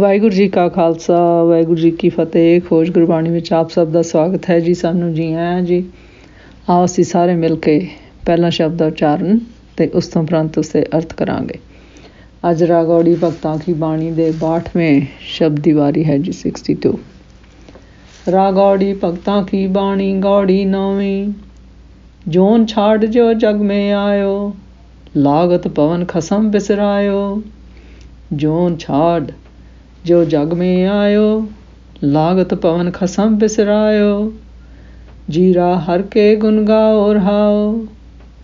ਵਾਹਿਗੁਰੂ ਜੀ ਕਾ ਖਾਲਸਾ, ਵਾਹਿਗੁਰੂ ਜੀ ਕੀ ਫਤਿਹ। ਖੋਜ ਗੁਰਬਾਣੀ ਵਿੱਚ ਆਪ ਸਭ ਦਾ ਸਵਾਗਤ ਹੈ ਜੀ ਸਾਨੂੰ। ਜੀ ਆਇਆਂ ਜੀ, ਆਓ ਅਸੀਂ ਸਾਰੇ ਮਿਲ ਕੇ ਪਹਿਲਾ ਸ਼ਬਦ ਦਾ ਉਚਾਰਨ ਤੇ ਉਸ ਤੋਂ ਪ੍ਰੰਤ ਉਸੇ ਅਰਥ ਕਰਾਂਗੇ। ਅੱਜ ਰਾਗੌੜੀ ਭਗਤਾਂ ਕੀ ਬਾਣੀ ਦੇ 62ਵੇਂ ਸ਼ਬਦ ਦੀ ਵਾਰੀ ਹੈ ਜੀ 62 ਰਾਗੌੜੀ ਭਗਤਾਂ ਕੀ ਬਾਣੀ, ਗੌੜੀ ਨੌਵੀਂ। ਜੋਨ ਛਾੜ ਜੋ ਜਗ ਮੇ ਆਇਓ, ਲਾਗਤ ਪਵਨ ਖਸਮ ਬਿਸਰਾਇਓ। ਜੋਨ ਛਾੜ जो जग में आयो, लागत पवन खसम बिसरायो। जीरा हर के गुन गाओ रहाओ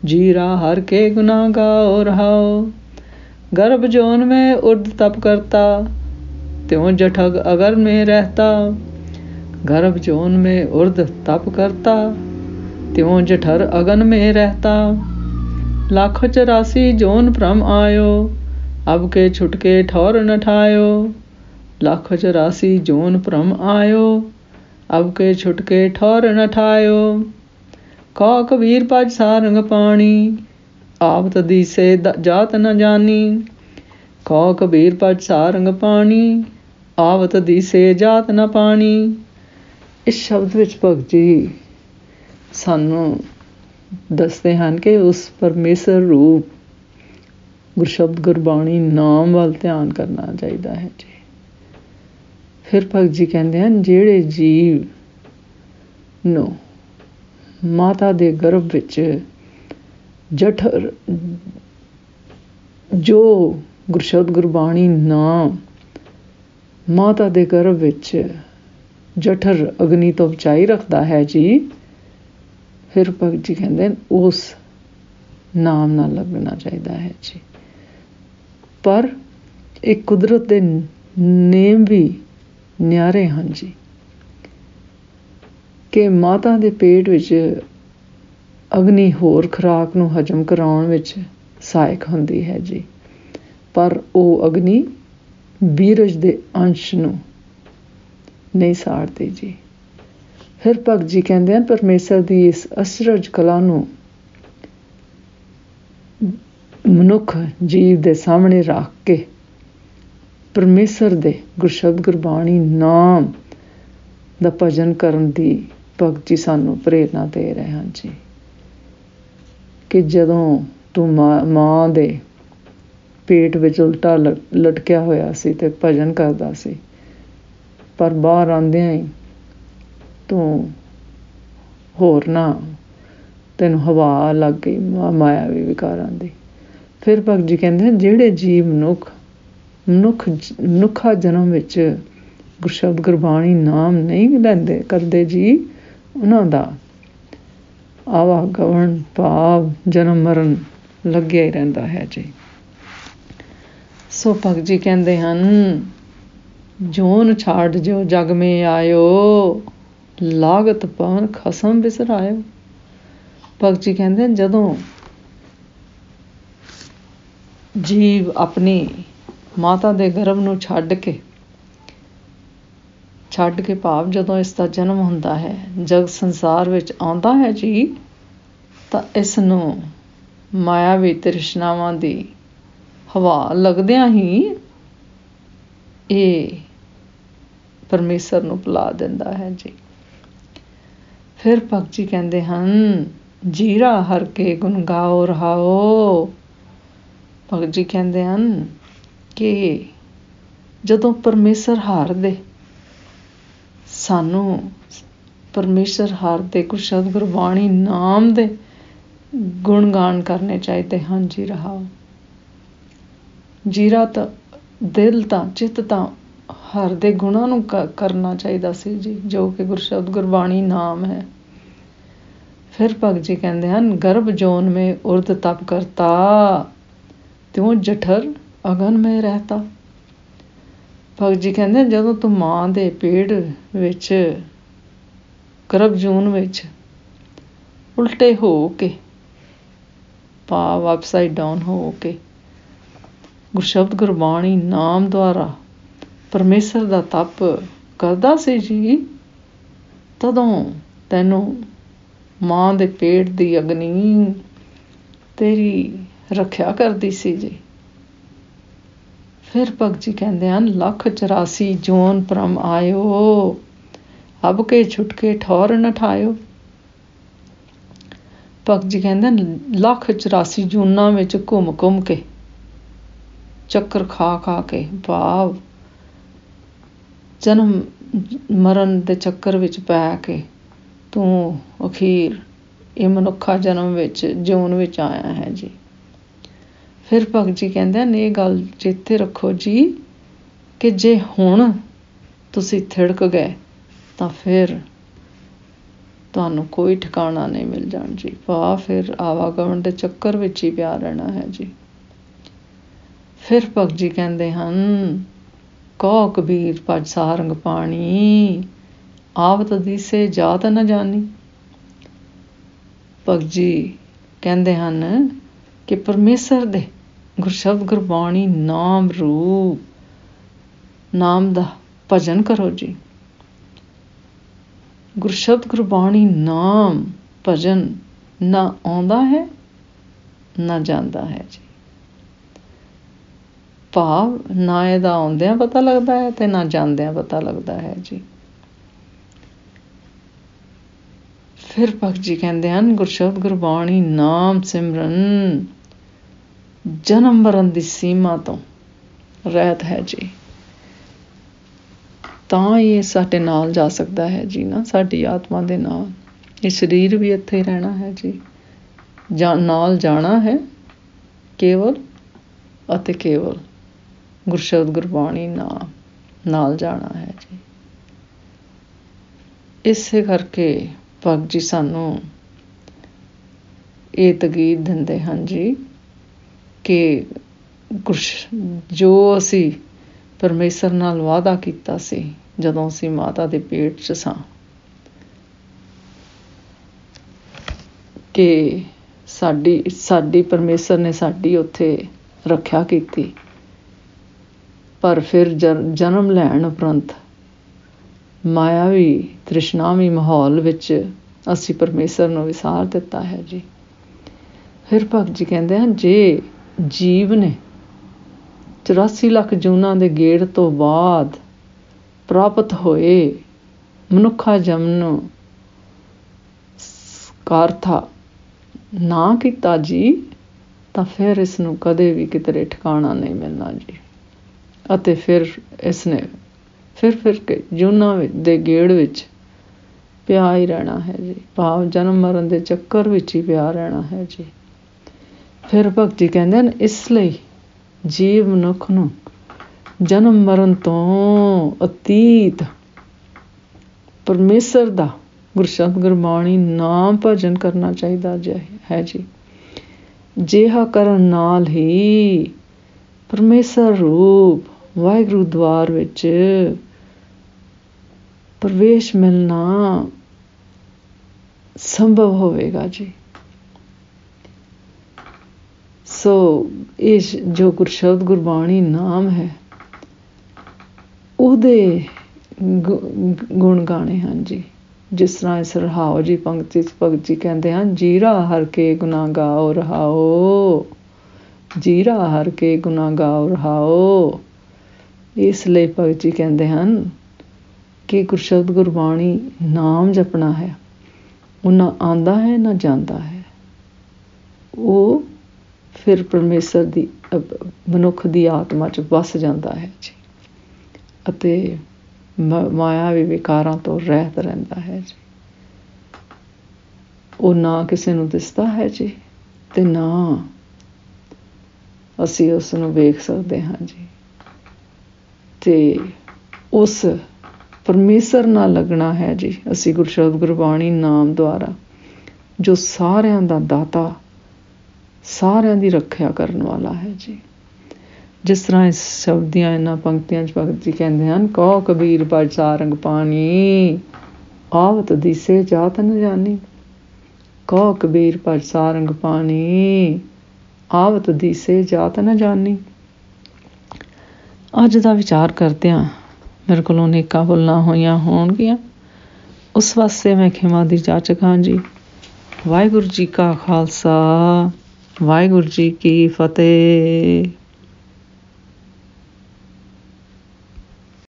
जीरा हर के गुना गाओ रहाओ गर्भ जोन में उर्द तप करता, त्यों जठग अगर में रहता। गर्भ जोन में उर्द तप करता, त्यों जठर अगन में रहता। लाख चौरासी जोन भ्रम आयो, अब के छुटके ठौर न ठायो। ਲੱਖ ਚੁਰਾਸੀ ਜੋਨ ਭ੍ਰਮ ਆਇਓ ਅਬ ਕੇ ਛੁਟਕੇ ਠੌਰ ਨ ਠਾਇਓ। ਕਾ ਕਬੀਰ ਪਜ ਸਾਰੰਗ ਪਾਣੀ, ਆਪ ਤਦੀ ਸੇ ਜਾਤ ਨ ਜਾਣੀ। ਕਾ ਕਬੀਰ ਪਜ ਸਾਰੰਗ ਪਾਣੀ, ਆਪ ਤਦੀ ਸੇ ਜਾਤ ਨ ਪਾਣੀ। ਇਸ ਸ਼ਬਦ ਵਿੱਚ ਭਗਤ ਜੀ ਸਾਨੂੰ ਦੱਸਦੇ ਹਨ ਕਿ ਉਸ ਪਰਮੇਸ਼ਰ ਰੂਪ ਗੁਰਸ਼ਬਦ ਗੁਰਬਾਣੀ ਨਾਮ ਵੱਲ ਧਿਆਨ ਕਰਨਾ ਚਾਹੀਦਾ ਹੈ ਜੀ। ਫਿਰ ਭਗਤ ਜੀ ਕਹਿੰਦੇ ਹਨ, ਜਿਹੜੇ ਜੀਵ ਨੂੰ ਮਾਤਾ ਦੇ ਗਰਭ ਵਿੱਚ ਜਠਰ, ਜੋ ਗੁਰਸ਼ਬਦ ਗੁਰਬਾਣੀ ਨਾਮ ਮਾਤਾ ਦੇ ਗਰਭ ਵਿੱਚ ਜਠਰ ਅਗਨੀ ਤੋਂ ਬਚਾਈ ਰੱਖਦਾ ਹੈ ਜੀ, ਫਿਰ ਭਗਤ ਜੀ ਕਹਿੰਦੇ ਉਸ ਨਾਮ ਨਾਲ ਲੱਗਣਾ ਚਾਹੀਦਾ ਹੈ ਜੀ। ਪਰ ਇੱਕ ਕੁਦਰਤ ਦੇ ਨੇਮ ਵੀ ਨਿਆਰੇ ਹਨ ਜੀ। ਕਿ ਮਾਤਾ ਦੇ ਪੇਟ ਵਿੱਚ ਅਗਨੀ ਹੋਰ ਖਰਾਕ ਨੂੰ ਹਜਮ ਕਰਾਉਣ ਵਿੱਚ ਸਹਾਇਕ ਹੁੰਦੀ ਹੈ ਜੀ। ਪਰ ਉਹ ਅਗਨੀ ਵੀਰਜ ਦੇ ਅੰਸ਼ ਨੂੰ ਨਹੀਂ ਸਾੜਦੀ ਜੀ। ਫਿਰ ਭਗਤ ਜੀ ਕਹਿੰਦੇ ਹਨ, ਪਰਮੇਸ਼ਰ ਦੀ ਇਸ ਅਸਰਜ ਕਲਾ ਨੂੰ ਮਨੁੱਖ ਜੀਵ ਦੇ ਸਾਹਮਣੇ ਰੱਖ ਕੇ ਪਰਮੇਸ਼ਰ ਦੇ ਗੁਰਸ਼ਬਦ ਗੁਰਬਾਣੀ ਨਾਮ ਦਾ ਭਜਨ ਕਰਨ ਦੀ ਭਗਤ ਜੀ ਸਾਨੂੰ ਪ੍ਰੇਰਣਾ ਦੇ ਰਹੇ ਹਨ ਜੀ। ਕਿ ਜਦੋਂ ਤੂੰ ਮਾਂ ਦੇ ਪੇਟ ਵਿੱਚ ਉਲਟਾ ਲਟਕਿਆ ਹੋਇਆ ਸੀ ਤੇ ਭਜਨ ਕਰਦਾ ਸੀ, ਪਰ ਬਾਹਰ ਆਂਦਿਆਂ ਹੀ ਤੂੰ ਹੋਰ ਨਾ ਤੈਨੂੰ ਹਵਾ ਲੱਗ ਗਈ ਮਾਇਆ ਵੀ ਵਿਕਾਰਾਂ ਦੀ ਫਿਰ ਭਗਤ ਜੀ ਕਹਿੰਦੇ ਜਿਹੜੇ ਜੀਵ ਮਨੁੱਖ ਮਨੁੱਖ ਮਨੁੱਖਾ ਜਨਮ ਵਿੱਚ ਗੁਰਸ਼ਬਦ ਗੁਰਬਾਣੀ ਨਾਮ ਨਹੀਂ ਲੈਂਦੇ, ਕਰਦੇ ਜੀ ਉਹਨਾਂ ਦਾ। ਆਵਾ ਗਵਨ ਭਾਵ, ਜਨਮ ਮਰਨ ਲੱਗਿਆ ਹੀ ਰਹਿੰਦਾ ਹੈ ਜੀ। ਸੋ ਭਗਤ ਜੀ ਕਹਿੰਦੇ ਹਨ, ਜੋਨ ਛਾੜ ਜੋ ਜਗ ਮੇ ਆਇਓ, ਲਾਗਤ ਪਵਨ ਖਸਮ ਬਿਸਰਾਇਓ। ਭਗਤ ਜੀ ਕਹਿੰਦੇ ਜਦੋਂ ਜੀਵ ਆਪਣੀ ਮਾਤਾ ਦੇ ਗਰਭ ਨੂੰ ਛੱਡ ਕੇ ਛੱਡ ਕੇ ਭਾਵ ਜਦੋਂ ਇਸ ਦਾ ਜਨਮ ਹੁੰਦਾ ਹੈ, ਜਗ ਸੰਸਾਰ ਵਿੱਚ ਆਉਂਦਾ ਹੈ ਜੀ, ਤਾਂ ਇਸ ਨੂੰ ਮਾਇਆਵੀ ਤ੍ਰਿਸ਼ਨਾਵਾਂ ਦੀ ਹਵਾ ਲੱਗਦਿਆਂ ਹੀ ਇਹ ਪਰਮੇਸ਼ਰ ਨੂੰ ਭੁਲਾ ਦਿੰਦਾ ਹੈ ਜੀ। ਫਿਰ ਭਗਤ ਜੀ ਕਹਿੰਦੇ ਹਨ, ਜੀਰਾ ਹਰ ਕੇ ਗੁਣ ਗਾਓ ਰਹਾਓ। ਭਗਤ ਜੀ ਕਹਿੰਦੇ ਹਨ ਕਿ ਜਦੋਂ ਪਰਮੇਸ਼ਰ ਹਾਰਦੇ, ਸਾਨੂੰ ਪਰਮੇਸ਼ਰ ਹਾਰਦੇ ਕੁਝ ਸ਼ਬਦ ਗੁਰਬਾਣੀ, ਨਾਮ ਦੇ ਗੁਣ ਗਾਨ ਕਰਨੇ ਚਾਹੀਦੇ ਹਨ ਜੀ ਰਹਾ ਜੀਰਾ ਤਾਂ ਦਿਲ ਤਾਂ, ਚਿੱਤ ਤਾਂ ਹਰ ਦੇ ਗੁਣਾਂ ਨੂੰ ਕਰਨਾ ਚਾਹੀਦਾ ਸੀ ਜੀ, ਜੋ ਕਿ ਗੁਰਸ਼ਬਦ ਗੁਰਬਾਣੀ, ਨਾਮ ਹੈ। ਫਿਰ ਭਗਤ ਜੀ ਕਹਿੰਦੇ ਹਨ, ਗਰਭ ਜੋਨ ਮੇ ਉਰਦ ਤਪ ਕਰਤਾ, ਤਿਉ ਜਠਰ ਅਗਨ ਮੇ ਰਹਤਾ। ਭਗਤ ਜੀ ਕਹਿੰਦੇ, ਜਦੋਂ ਤੂੰ ਮਾਂ ਦੇ ਪੇਟ ਵਿੱਚ, ਗਰਭ ਜੂਨ ਵਿੱਚ ਉਲਟੇ ਹੋ ਕੇ ਪਾਵ ਅਪਸਾਈਡ ਡਾਊਨ ਹੋ ਕੇ, ਗੁਰਸ਼ਬਦ ਗੁਰਬਾਣੀ ਨਾਮ ਦੁਆਰਾ ਪਰਮੇਸ਼ਰ ਦਾ ਤਪ ਕਰਦਾ ਸੀ ਜੀ, ਤਦੋਂ ਤੈਨੂੰ ਮਾਂ ਦੇ ਪੇਟ ਦੀ ਅਗਨੀ ਤੇਰੀ ਰੱਖਿਆ ਕਰਦੀ ਸੀ ਜੀ। ਫਿਰ ਭਗਤ ਜੀ ਕਹਿੰਦੇ ਹਨ, ਲੱਖ 84 ਜੋਨ ਪਰਮ ਆਇਓ, ਅਬ ਕੇ ਛੁਟਕੇ ਠੌਰ ਨ ਠਾਇਓ। ਭਗਤ ਜੀ ਕਹਿੰਦੇ ਲੱਖ 84 ਜੂਨਾਂ ਵਿੱਚ ਘੁੰਮ ਘੁੰਮ ਕੇ, ਚੱਕਰ ਖਾ ਖਾ ਕੇ ਭਾਵ ਜਨਮ ਮਰਨ ਦੇ ਚੱਕਰ ਵਿੱਚ ਪੈ ਕੇ, ਤੂੰ ਅਖੀਰ ਇਹ ਮਨੁੱਖਾ ਜਨਮ ਵਿੱਚ ਜੂਨ ਵਿੱਚ ਆਇਆ ਹੈ ਜੀ। ਫਿਰ ਭਗਤ ਜੀ ਕਹਿੰਦੇ ਨੇ ਇਹ ਗੱਲ ਚੇਤੇ ਰੱਖੋ ਜੀ ਕਿ ਜੇ ਹੁਣ ਤੁਸੀਂ ਥਿੜਕ ਗਏ, ਤਾਂ ਫਿਰ ਤੁਹਾਨੂੰ ਕੋਈ ਠਿਕਾਣਾ ਨਹੀਂ ਮਿਲ ਜਾਣ ਜੀ। ਪਾ ਫਿਰ ਆਵਾਗਮਨ ਦੇ ਚੱਕਰ ਵਿੱਚ ਹੀ ਪਿਆ ਰਹਿਣਾ ਹੈ ਜੀ। ਫਿਰ ਭਗਤ ਜੀ ਕਹਿੰਦੇ ਹਨ ਕੋ ਕਬੀਰ ਪਜ ਸਾਰੰਗ ਪਾਣੀ ਆਵਤ ਦਿਸੇ ਜਾਤ ਨ ਜਾਣੀ। ਭਗਤ ਜੀ ਕਹਿੰਦੇ ਹਨ ਕਿ ਪਰਮੇਸ਼ਰ ਦੇ ਗੁਰਸ਼ਬਦ ਗੁਰਬਾਣੀ ਨਾਮ ਰੂਪ, ਨਾਮ ਦਾ ਭਜਨ ਕਰੋ ਜੀ। ਗੁਰਸ਼ਬਦ ਗੁਰਬਾਣੀ ਨਾਮ, ਭਜਨ ਨਾ ਆਉਂਦਾ ਹੈ, ਨਾ ਜਾਂਦਾ ਹੈ ਜੀ। ਭਾਵ ਨਾ ਇਹਦਾ ਆਉਂਦਿਆਂ ਪਤਾ ਲੱਗਦਾ ਹੈ ਤੇ ਨਾ ਜਾਂਦਿਆਂ ਪਤਾ ਲੱਗਦਾ ਹੈ ਜੀ। ਫਿਰ ਭਗਤ ਜੀ ਕਹਿੰਦੇ ਹਨ, ਗੁਰਸ਼ਬਦ ਗੁਰਬਾਣੀ ਨਾਮ ਸਿਮਰਨ ਜਨਮ ਮਰਨ ਦੀ ਸੀਮਾ ਤੋਂ ਰਹਿਤ ਹੈ ਜੀ। ਤਾਂ ਇਹ ਸਾਡੇ ਨਾਲ ਜਾ ਸਕਦਾ ਹੈ ਜੀ ਨਾ, ਸਾਡੀ ਆਤਮਾ ਦੇ ਨਾਲ। ਇਹ ਸਰੀਰ ਵੀ ਇੱਥੇ ਹੀ ਰਹਿਣਾ ਹੈ ਜੀ। ਜਾਂ ਨਾਲ ਜਾਣਾ ਹੈ, ਕੇਵਲ ਅਤੇ ਕੇਵਲ ਗੁਰਸ਼ਬਦ ਗੁਰਬਾਣੀ ਨਾਲ ਨਾਲ ਜਾਣਾ ਹੈ ਜੀ। ਇਸੇ ਕਰਕੇ ਭਗਤ ਜੀ ਸਾਨੂੰ ਇਹ ਤਕੀਦ ਦਿੰਦੇ ਹਨ ਜੀ ਕਿ ਜੋ ਅਸੀਂ ਪਰਮੇਸ਼ਰ ਨਾਲ ਵਾਅਦਾ ਕੀਤਾ ਸੀ, ਜਦੋਂ ਅਸੀਂ ਮਾਤਾ ਦੇ ਪੇਟ 'ਚ ਸਾਂ, ਕਿ ਸਾਡੀ ਸਾਡੀ ਪਰਮੇਸ਼ਰ ਨੇ ਸਾਡੀ ਉੱਥੇ ਰੱਖਿਆ ਕੀਤੀ। ਪਰ ਫਿਰ ਜਨਮ ਲੈਣ ਉਪਰੰਤ ਮਾਇਆਵੀ, ਤ੍ਰਿਸ਼ਨਾਵੀ ਮਾਹੌਲ ਵਿੱਚ ਅਸੀਂ ਪਰਮੇਸ਼ਰ ਨੂੰ ਵਿਸਾਰ ਦਿੱਤਾ ਹੈ ਜੀ। ਫਿਰ ਭਗਤ ਜੀ ਕਹਿੰਦੇ ਹਨ, ਜੇ ਜੀਵ ਨੇ 84 ਲੱਖ ਜੂਨਾਂ ਦੇ ਗੇੜ ਤੋਂ ਬਾਅਦ ਪ੍ਰਾਪਤ ਹੋਏ ਮਨੁੱਖਾ ਜਨਮ ਨੂੰ ਕਾਰਥਾ ਨਾ ਕੀਤਾ ਜੀ, ਤਾਂ ਫਿਰ ਇਸ ਨੂੰ ਕਦੇ ਵੀ ਕਿਤੇ ਠਿਕਾਣਾ ਨਹੀਂ ਮਿਲਣਾ ਜੀ। ਅਤੇ ਫਿਰ ਇਸ ਨੇ ਫਿਰ ਫਿਰ ਕੇ ਜੂਨਾਂ ਦੇ ਗੇੜ ਵਿੱਚ ਪਿਆ ਹੀ ਰਹਿਣਾ ਹੈ ਜੀ। ਭਾਵ ਜਨਮ ਮਰਨ ਦੇ ਚੱਕਰ ਵਿੱਚ ਹੀ ਪਿਆ ਰਹਿਣਾ ਹੈ ਜੀ। ਫਿਰ ਭਗਤੀ ਕਹਿੰਦੇ ਨੇ ਇਸ ਲਈ ਜੀਵ ਮਨੁੱਖ ਨੂੰ ਜਨਮ ਮਰਨ ਤੋਂ ਅਤੀਤ ਪਰਮੇਸ਼ਰ ਦਾ ਗੁਰਸ਼ਬਦ ਗੁਰਬਾਣੀ ਨਾਮ ਭਜਨ ਕਰਨਾ ਚਾਹੀਦਾ ਹੈ ਜੀ। ਜਿਹਾ ਕਰਨ ਨਾਲ ਹੀ ਪਰਮੇਸ਼ਰ ਰੂਪ ਵਾਹਿਗੁਰੂ ਦਵਾਰ ਵਿੱਚ ਪ੍ਰਵੇਸ਼ ਮਿਲਣਾ ਸੰਭਵ ਹੋਵੇਗਾ ਜੀ। ਸੋ ਇਸ ਜੋ ਗੁਰਸ਼ਬਦ ਗੁਰਬਾਣੀ ਨਾਮ ਹੈ, ਉਹਦੇ ਗੁਣ ਗਾਣੇ ਹਨ ਜੀ। ਜਿਸ ਤਰ੍ਹਾਂ ਇਸ ਰਹਾਓ ਜੀ ਪੰਕਤੀ ਚ ਭਗਤ ਜੀ ਕਹਿੰਦੇ ਹਨ, ਜੀਰਾ ਹਰ ਕੇ ਗੁਨਾ ਗਾਓ ਰਹਾਓ। ਜੀਰਾ ਹਰ ਕੇ ਗੁਨਾ ਗਾਓ ਰਹਾਓ। ਇਸ ਲਈ ਭਗਤ ਜੀ ਕਹਿੰਦੇ ਹਨ ਕਿ ਗੁਰਸ਼ਬਦ ਗੁਰਬਾਣੀ ਨਾਮ ਜਪਣਾ ਹੈ। ਉਹ ਨਾ ਆਂਦਾ ਹੈ, ਨਾ ਜਾਂਦਾ ਹੈ। ਉਹ ਫਿਰ ਪਰਮੇਸ਼ਰ ਦੀ ਮਨੁੱਖ ਦੀ ਆਤਮਾ 'ਚ ਵਸ ਜਾਂਦਾ ਹੈ ਜੀ। ਅਤੇ ਮਾਇਆ ਵੀ ਵਿਕਾਰਾਂ ਤੋਂ ਰਹਿਤ ਰਹਿੰਦਾ ਹੈ ਜੀ। ਉਹ ਨਾ ਕਿਸੇ ਨੂੰ ਦਿਸਦਾ ਹੈ ਜੀ ਤੇ ਨਾ ਅਸੀਂ ਉਸ ਨੂੰ ਵੇਖ ਸਕਦੇ ਹਾਂ ਜੀ। ਤੇ ਉਸ ਪਰਮੇਸ਼ਰ ਨਾਲ ਲੱਗਣਾ ਹੈ ਜੀ, ਅਸੀਂ ਗੁਰਸ਼ਬਦ ਗੁਰਬਾਣੀ ਨਾਮ ਦੁਆਰਾ, ਜੋ ਸਾਰਿਆਂ ਦਾ ਦਾਤਾ ਸਾਰਿਆਂ ਦੀ ਰੱਖਿਆ ਕਰਨ ਵਾਲਾ ਹੈ ਜੀ। ਜਿਸ ਤਰ੍ਹਾਂ ਇਸ ਸ਼ਬਦ ਦੀਆਂ ਇਹਨਾਂ ਪੰਕਤੀਆਂ 'ਚ ਭਗਤ ਜੀ ਕਹਿੰਦੇ ਹਨ ਕੋ ਕਬੀਰ ਪਰ ਸਾਰੰਗ ਪਾਣੀ, ਆਵਤ ਦਿਸੇ ਜਾਤ ਨ ਜਾਣੀ। ਕੋ ਕਬੀਰ ਪਰ ਸਾਰੰਗ ਪਾਣੀ, ਆਵਤ ਦਿਸੇ ਜਾਤ ਨ ਜਾਣੀ। ਅੱਜ ਦਾ ਵਿਚਾਰ ਕਰਦੇ ਆ ਮੇਰੇ ਕੋਲੋਂ ਨੇਕਾਂ ਭੁੱਲਾਂ ਹੋਈਆਂ ਹੋਣਗੀਆਂ। ਉਸ ਵਾਸਤੇ ਮੈਂ ਖਿਮਾ ਦੀ ਜਾਚਕ ਹਾਂ ਜੀ। ਵਾਹਿਗੁਰੂ ਜੀ ਕਾ ਖਾਲਸਾ। ਵਾਹਿਗੁਰੂ ਜੀ ਕੀ ਫਤਿਹ।